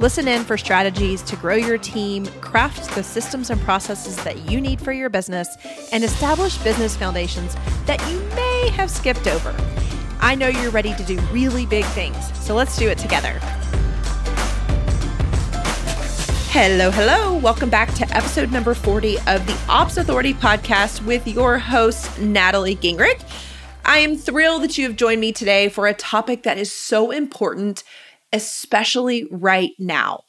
Listen in for strategies to grow your team, craft the systems and processes that you need for your business, and establish business foundations that you may have skipped over. I know you're ready to do really big things, so let's do it together. Hello, hello. Welcome back to episode number 40 of the Ops Authority podcast with your host, Natalie Gingrich. I am thrilled that you have joined me today for a topic that is so important especially right now.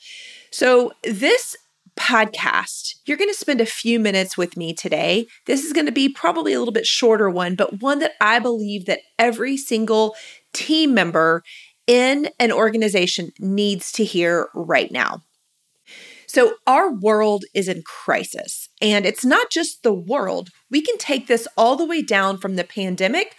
So, this podcast, you're going to spend a few minutes with me today. This is going to be probably a little bit shorter one, but one that I believe that every single team member in an organization needs to hear right now. So, our world is in crisis, and it's not just the world. We can take this all the way down from the pandemic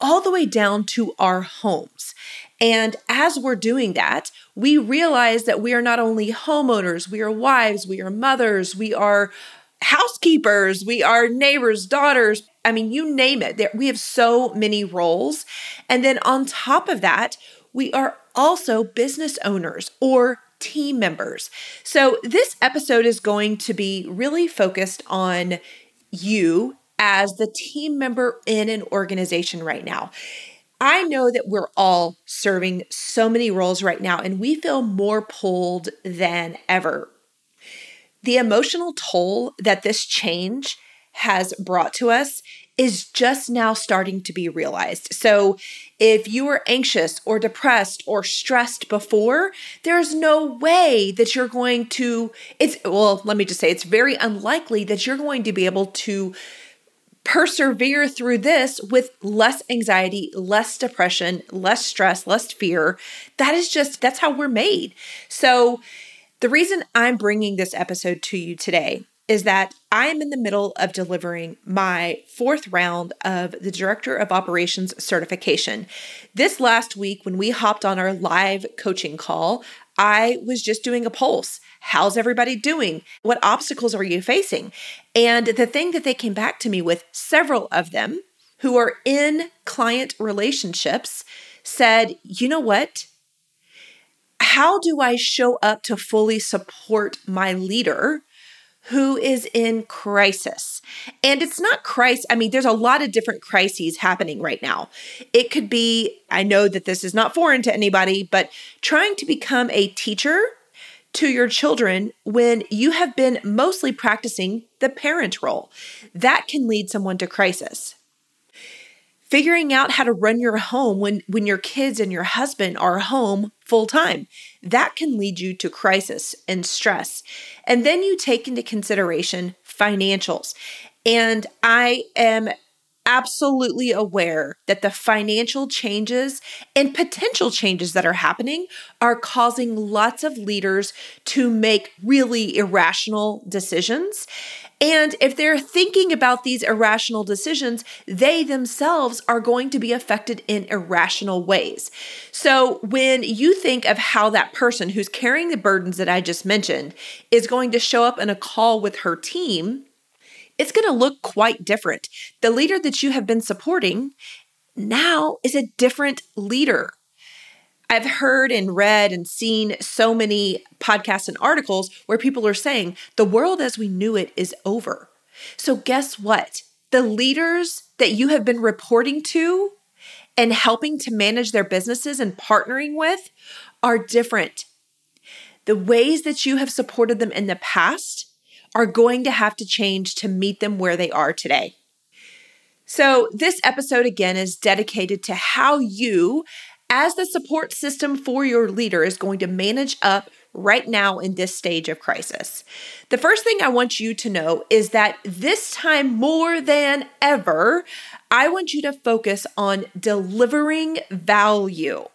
all the way down to our homes. And as we're doing that, we realize that we are not only homeowners, we are wives, we are mothers, we are housekeepers, we are neighbors, daughters. I mean, you name it. We have so many roles. And then on top of that, we are also business owners or team members. So this episode is going to be really focused on you as the team member in an organization right now. I know that we're all serving so many roles right now, and we feel more pulled than ever. The emotional toll that this change has brought to us is just now starting to be realized. So, if you were anxious or depressed or stressed before, there's no way that you're going to, it's, well, let me just say, it's very unlikely that you're going to be able to persevere through this with less anxiety, less depression, less stress, less fear. That is just, that's how we're made. So, the reason I'm bringing this episode to you today is that I am in the middle of delivering my fourth round of the Director of Operations certification. This last week, when we hopped on our live coaching call, I was just doing a pulse. How's everybody doing? What obstacles are you facing? And the thing that they came back to me with, several of them who are in client relationships, said, you know what? How do I show up to fully support my leader who is in crisis. And it's not crisis. I mean, there's a lot of different crises happening right now. It could be, I know that this is not foreign to anybody, but trying to become a teacher to your children when you have been mostly practicing the parent role. That can lead someone to crisis. Figuring out how to run your home when when your kids and your husband are home full time that can lead you to crisis and stress. And then you take into consideration financials. And i am absolutely aware that the financial changes and potential changes that are happening are causing lots of leaders to make really irrational decisions and if they're thinking about these irrational decisions, they themselves are going to be affected in irrational ways. So when you think of how that person who's carrying the burdens that I just mentioned is going to show up in a call with her team, it's going to look quite different. The leader that you have been supporting now is a different leader. I've heard and read and seen so many podcasts and articles where people are saying the world as we knew it is over. So, guess what? The leaders that you have been reporting to and helping to manage their businesses and partnering with are different. The ways that you have supported them in the past are going to have to change to meet them where they are today. So, this episode again is dedicated to how you as the support system for your leader is going to manage up right now in this stage of crisis. The first thing I want you to know is that this time more than ever, I want you to focus on delivering value.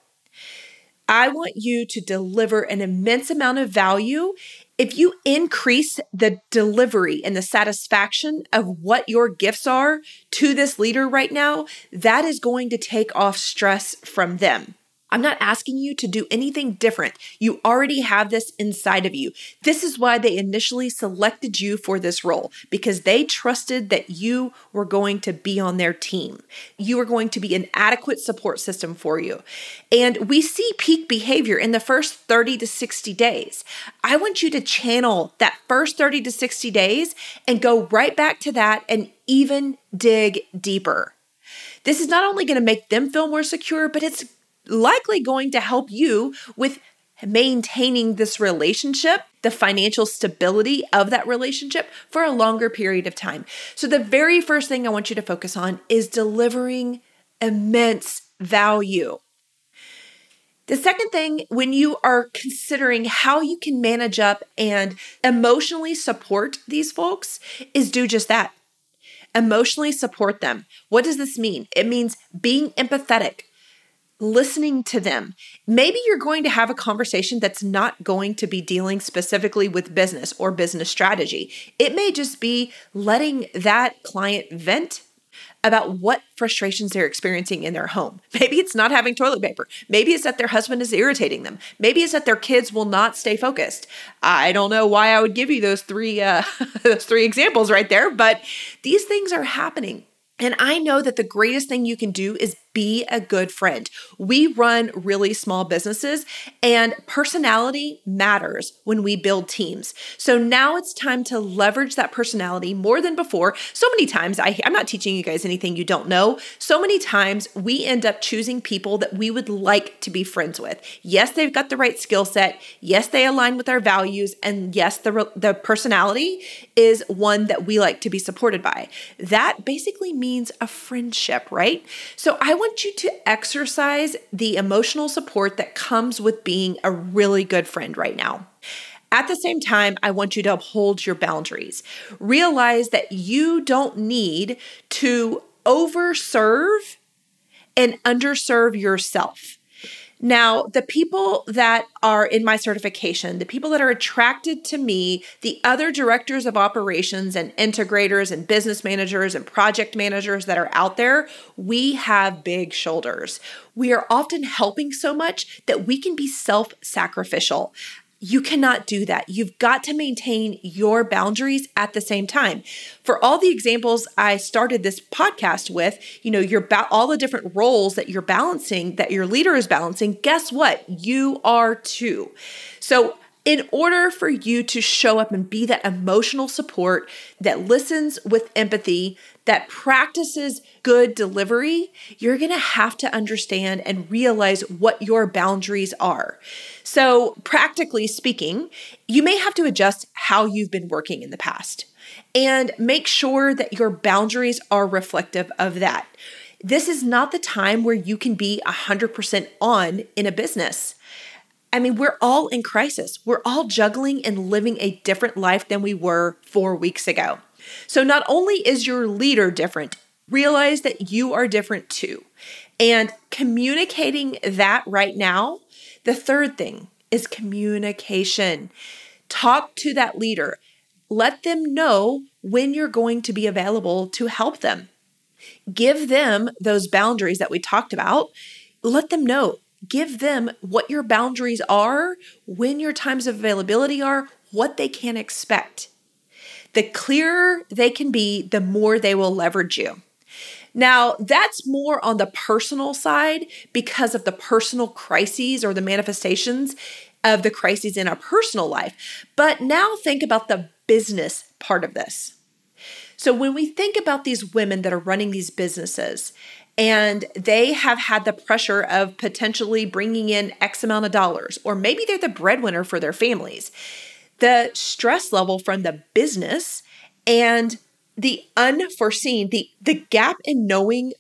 I want you to deliver an immense amount of value. If you increase the delivery and the satisfaction of what your gifts are to this leader right now, that is going to take off stress from them. I'm not asking you to do anything different. You already have this inside of you. This is why they initially selected you for this role because they trusted that you were going to be on their team. You were going to be an adequate support system for you. And we see peak behavior in the first 30 to 60 days. I want you to channel that first 30 to 60 days and go right back to that and even dig deeper. This is not only going to make them feel more secure, but it's likely going to help you with maintaining this relationship, the financial stability of that relationship for a longer period of time. So, the very first thing I want you to focus on is delivering immense value. The second thing, when you are considering how you can manage up and emotionally support these folks, is do just that. Emotionally support them. What does this mean? It means being empathetic, listening to them. Maybe you're going to have a conversation that's not going to be dealing specifically with business or business strategy. It may just be letting that client vent about what frustrations they're experiencing in their home. Maybe it's not having toilet paper. Maybe it's that their husband is irritating them. Maybe it's that their kids will not stay focused. I don't know why I would give you those three uh, those three examples right there, but these things are happening. And I know that the greatest thing you can do is be a good friend. We run really small businesses and personality matters when we build teams. So now it's time to leverage that personality more than before. So many times, I, I'm not teaching you guys anything you don't know. So many times we end up choosing people that we would like to be friends with. Yes, they've got the right skill set. Yes, they align with our values. And yes, the, the personality is one that we like to be supported by. That basically means a friendship, right? So I want want you to exercise the emotional support that comes with being a really good friend right now. At the same time, I want you to uphold your boundaries. Realize that you don't need to overserve and underserve yourself. Now, the people that are in my certification, the people that are attracted to me, the other directors of operations and integrators and business managers and project managers that are out there, we have big shoulders. We are often helping so much that we can be self sacrificial. You cannot do that. You've got to maintain your boundaries at the same time. For all the examples I started this podcast with, you know, you're ba- all the different roles that you're balancing, that your leader is balancing, guess what? You are too. So in order for you to show up and be that emotional support that listens with empathy, that practices good delivery, you're gonna have to understand and realize what your boundaries are. So, practically speaking, you may have to adjust how you've been working in the past and make sure that your boundaries are reflective of that. This is not the time where you can be 100% on in a business. I mean, we're all in crisis. We're all juggling and living a different life than we were four weeks ago. So, not only is your leader different, realize that you are different too. And communicating that right now, the third thing is communication. Talk to that leader. Let them know when you're going to be available to help them. Give them those boundaries that we talked about. Let them know give them what your boundaries are, when your times of availability are, what they can expect. The clearer they can be, the more they will leverage you. Now, that's more on the personal side because of the personal crises or the manifestations of the crises in our personal life. But now think about the business part of this. So, when we think about these women that are running these businesses and they have had the pressure of potentially bringing in X amount of dollars, or maybe they're the breadwinner for their families. The stress level from the business and the unforeseen, the the gap in knowing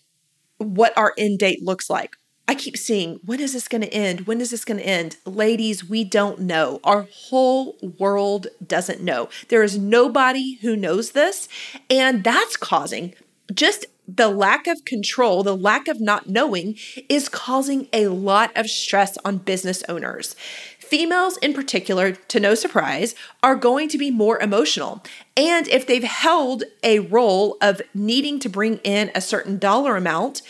what our end date looks like. I keep seeing, when is this going to end? When is this going to end? Ladies, we don't know. Our whole world doesn't know. There is nobody who knows this. And that's causing just the lack of control, the lack of not knowing is causing a lot of stress on business owners. Females, in particular, to no surprise, are going to be more emotional. And if they've held a role of needing to bring in a certain dollar amount,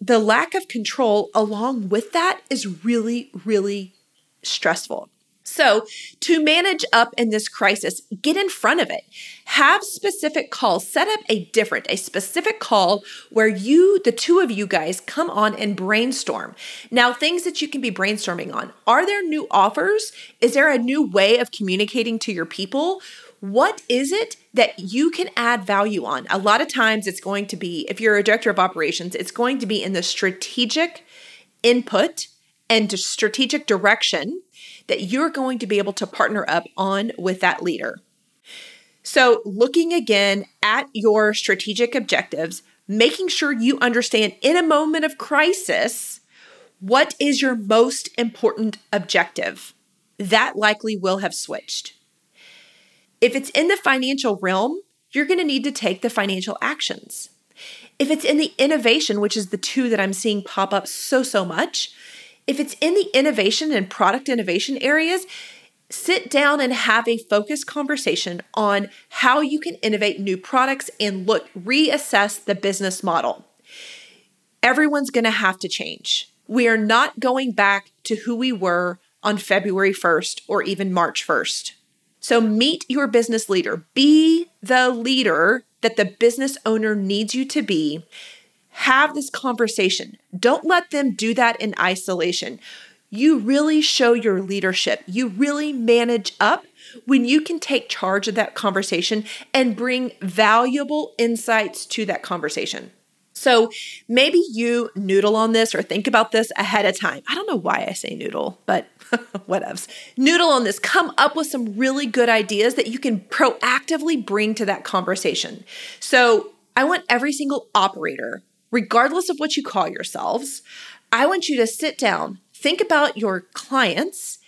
the lack of control along with that is really, really stressful. So, to manage up in this crisis, get in front of it. Have specific calls. Set up a different, a specific call where you, the two of you guys, come on and brainstorm. Now, things that you can be brainstorming on are there new offers? Is there a new way of communicating to your people? What is it that you can add value on? A lot of times it's going to be, if you're a director of operations, it's going to be in the strategic input and strategic direction that you're going to be able to partner up on with that leader. So, looking again at your strategic objectives, making sure you understand in a moment of crisis what is your most important objective. That likely will have switched. If it's in the financial realm, you're going to need to take the financial actions. If it's in the innovation, which is the two that I'm seeing pop up so, so much, if it's in the innovation and product innovation areas, sit down and have a focused conversation on how you can innovate new products and look, reassess the business model. Everyone's going to have to change. We are not going back to who we were on February 1st or even March 1st. So meet your business leader. Be the leader that the business owner needs you to be have this conversation. Don't let them do that in isolation. You really show your leadership. You really manage up when you can take charge of that conversation and bring valuable insights to that conversation. So maybe you noodle on this or think about this ahead of time. I don't know why I say noodle, but whatevs. Noodle on this. Come up with some really good ideas that you can proactively bring to that conversation. So I want every single operator regardless of what you call yourselves, I want you to sit down, think about your clients.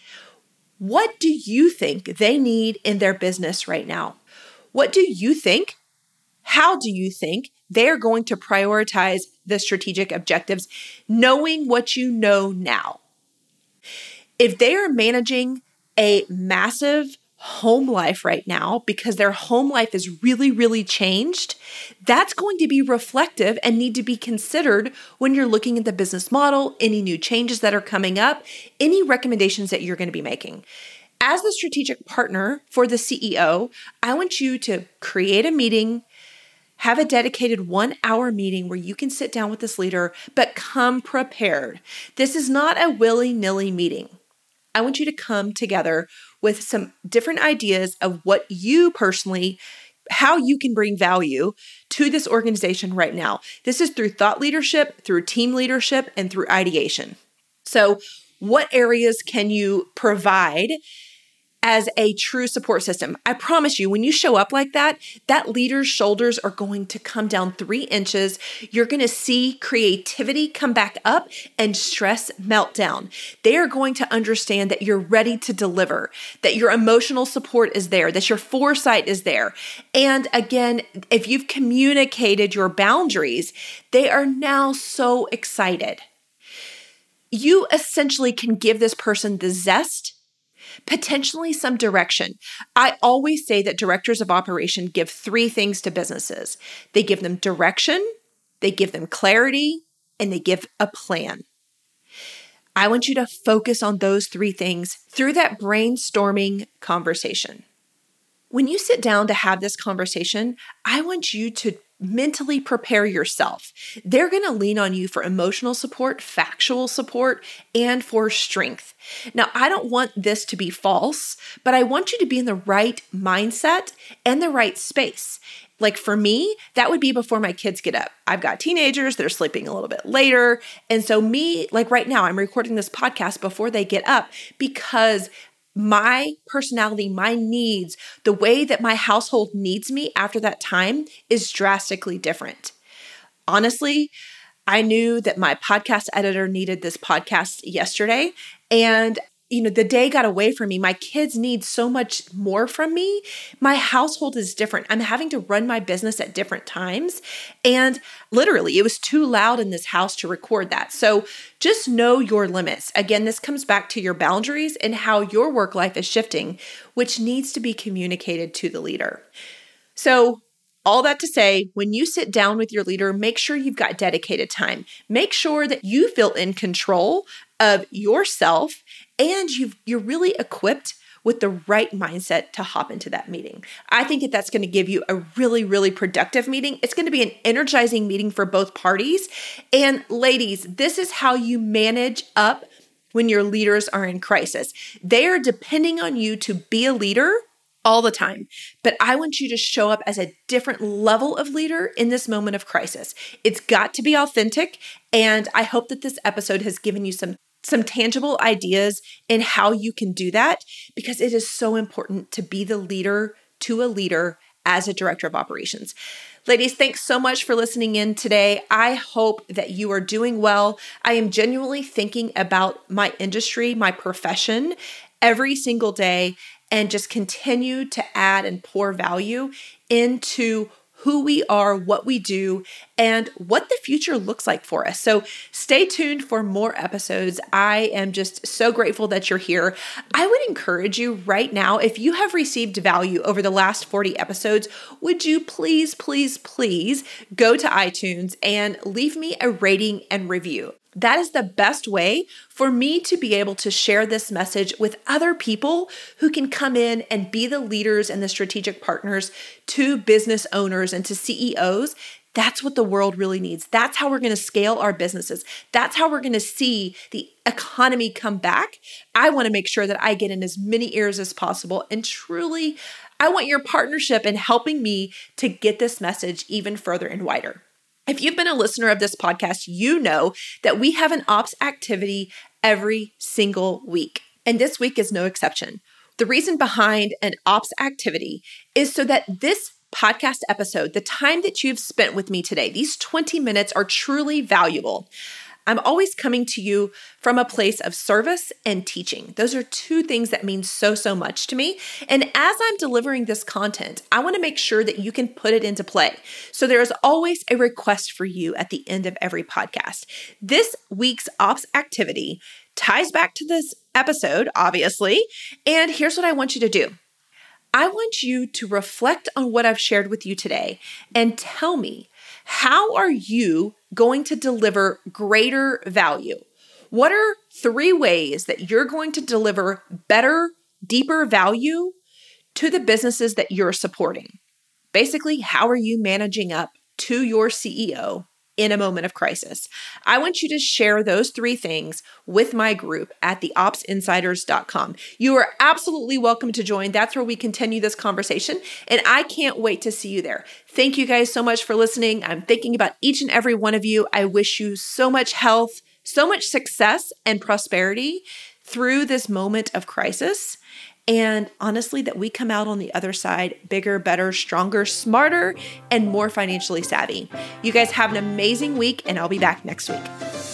What do you think they need in their business right now? What do you think? How do you think they're going to prioritize the strategic objectives, knowing what you know now? If they are managing a massive home life right now because their home life is really, really changed, that's going to be reflective and need to be considered when you're looking at the business model, any new changes that are coming up, any recommendations that you're going to be making. As the strategic partner for the CEO, I want you to create a meeting. Have a dedicated one hour meeting where you can sit down with this leader, but come prepared. This is not a willy nilly meeting. I want you to come together with some different ideas of what you personally how you can bring value to this organization right now. This is through thought leadership, through team leadership, and through ideation. So, what areas can you provide as a true support system. I promise you, when you show up like that, that leader's shoulders are going to come down three inches. You're going to see creativity come back up and stress melt down. They are going to understand that you're ready to deliver, that your emotional support is there, that your foresight is there. And again, if you've communicated your boundaries, they are now so excited. You essentially can give this person the zest potentially some direction. I always say that directors of operation give three things to businesses they give them direction, they give them clarity, and they give a plan. I want you to focus on those three things through that brainstorming conversation. When you sit down to have this conversation, I want you to mentally prepare yourself. They're going to lean on you for emotional support, factual support, and for strength. Now, I don't want this to be false, but I want you to be in the right mindset and the right space. Like for me, that would be before my kids get up. I've got teenagers that are sleeping a little bit later. And so, me, like right now, I'm recording this podcast before they get up because my personality, my needs, the way that my household needs me after that time is drastically different. Honestly, I knew that my podcast editor needed this podcast yesterday. And you know, the day got away from me. My kids need so much more from me. My household is different. I'm having to run my business at different times. And literally, it was too loud in this house to record that. So just know your limits. Again, this comes back to your boundaries and how your work life is shifting, which needs to be communicated to the leader. So, all that to say, when you sit down with your leader, make sure you've got dedicated time. Make sure that you feel in control of yourself and you you're really equipped with the right mindset to hop into that meeting. I think that that's going to give you a really, really productive meeting. It's going to be an energizing meeting for both parties. And ladies, this is how you manage up when your leaders are in crisis. They are depending on you to be a leader all the time. But I want you to show up as a different level of leader in this moment of crisis. It's got to be authentic. And I hope that this episode has given you some some tangible ideas in how you can do that because it is so important to be the leader to a leader as a director of operations. Ladies, thanks so much for listening in today. I hope that you are doing well. I am genuinely thinking about my industry, my profession every single day and just continue to add and pour value into who we are, what we do, and what the future looks like for us. So stay tuned for more episodes. I am just so grateful that you're here. I would encourage you right now, if you have received value over the last 40 episodes, would you please, please, please go to iTunes and leave me a rating and review? That is the best way for me to be able to share this message with other people who can come in and be the leaders and the strategic partners to business owners and to CEOs. That's what the world really needs. That's how we're going to scale our businesses. That's how we're going to see the economy come back. I want to make sure that I get in as many ears as possible and truly I want your partnership in helping me to get this message even further and wider. If you've been a listener of this podcast, you know that we have an ops activity every single week. And this week is no exception. The reason behind an ops activity is so that this podcast episode, the time that you've spent with me today, these 20 minutes are truly valuable. I'm always coming to you from a place of service and teaching. Those are two things that mean so, so much to me. And as I'm delivering this content, I want to make sure that you can put it into play. So there is always a request for you at the end of every podcast. This week's ops activity ties back to this episode, obviously. And here's what I want you to do. I want you to reflect on what I've shared with you today and tell me how are you going to deliver greater value? What are three ways that you're going to deliver better, deeper value to the businesses that you're supporting? Basically, how are you managing up to your CEO in a moment of crisis. I want you to share those three things with my group at theopsinsiders.com. You are absolutely welcome to join. That's where we continue this conversation, and I can't wait to see you there. Thank you guys so much for listening. I'm thinking about each and every one of you. I wish you so much health, so much success, and prosperity through this moment of crisis. And honestly, that we come out on the other side bigger, better, stronger, smarter, and more financially savvy. You guys have an amazing week, and I'll be back next week.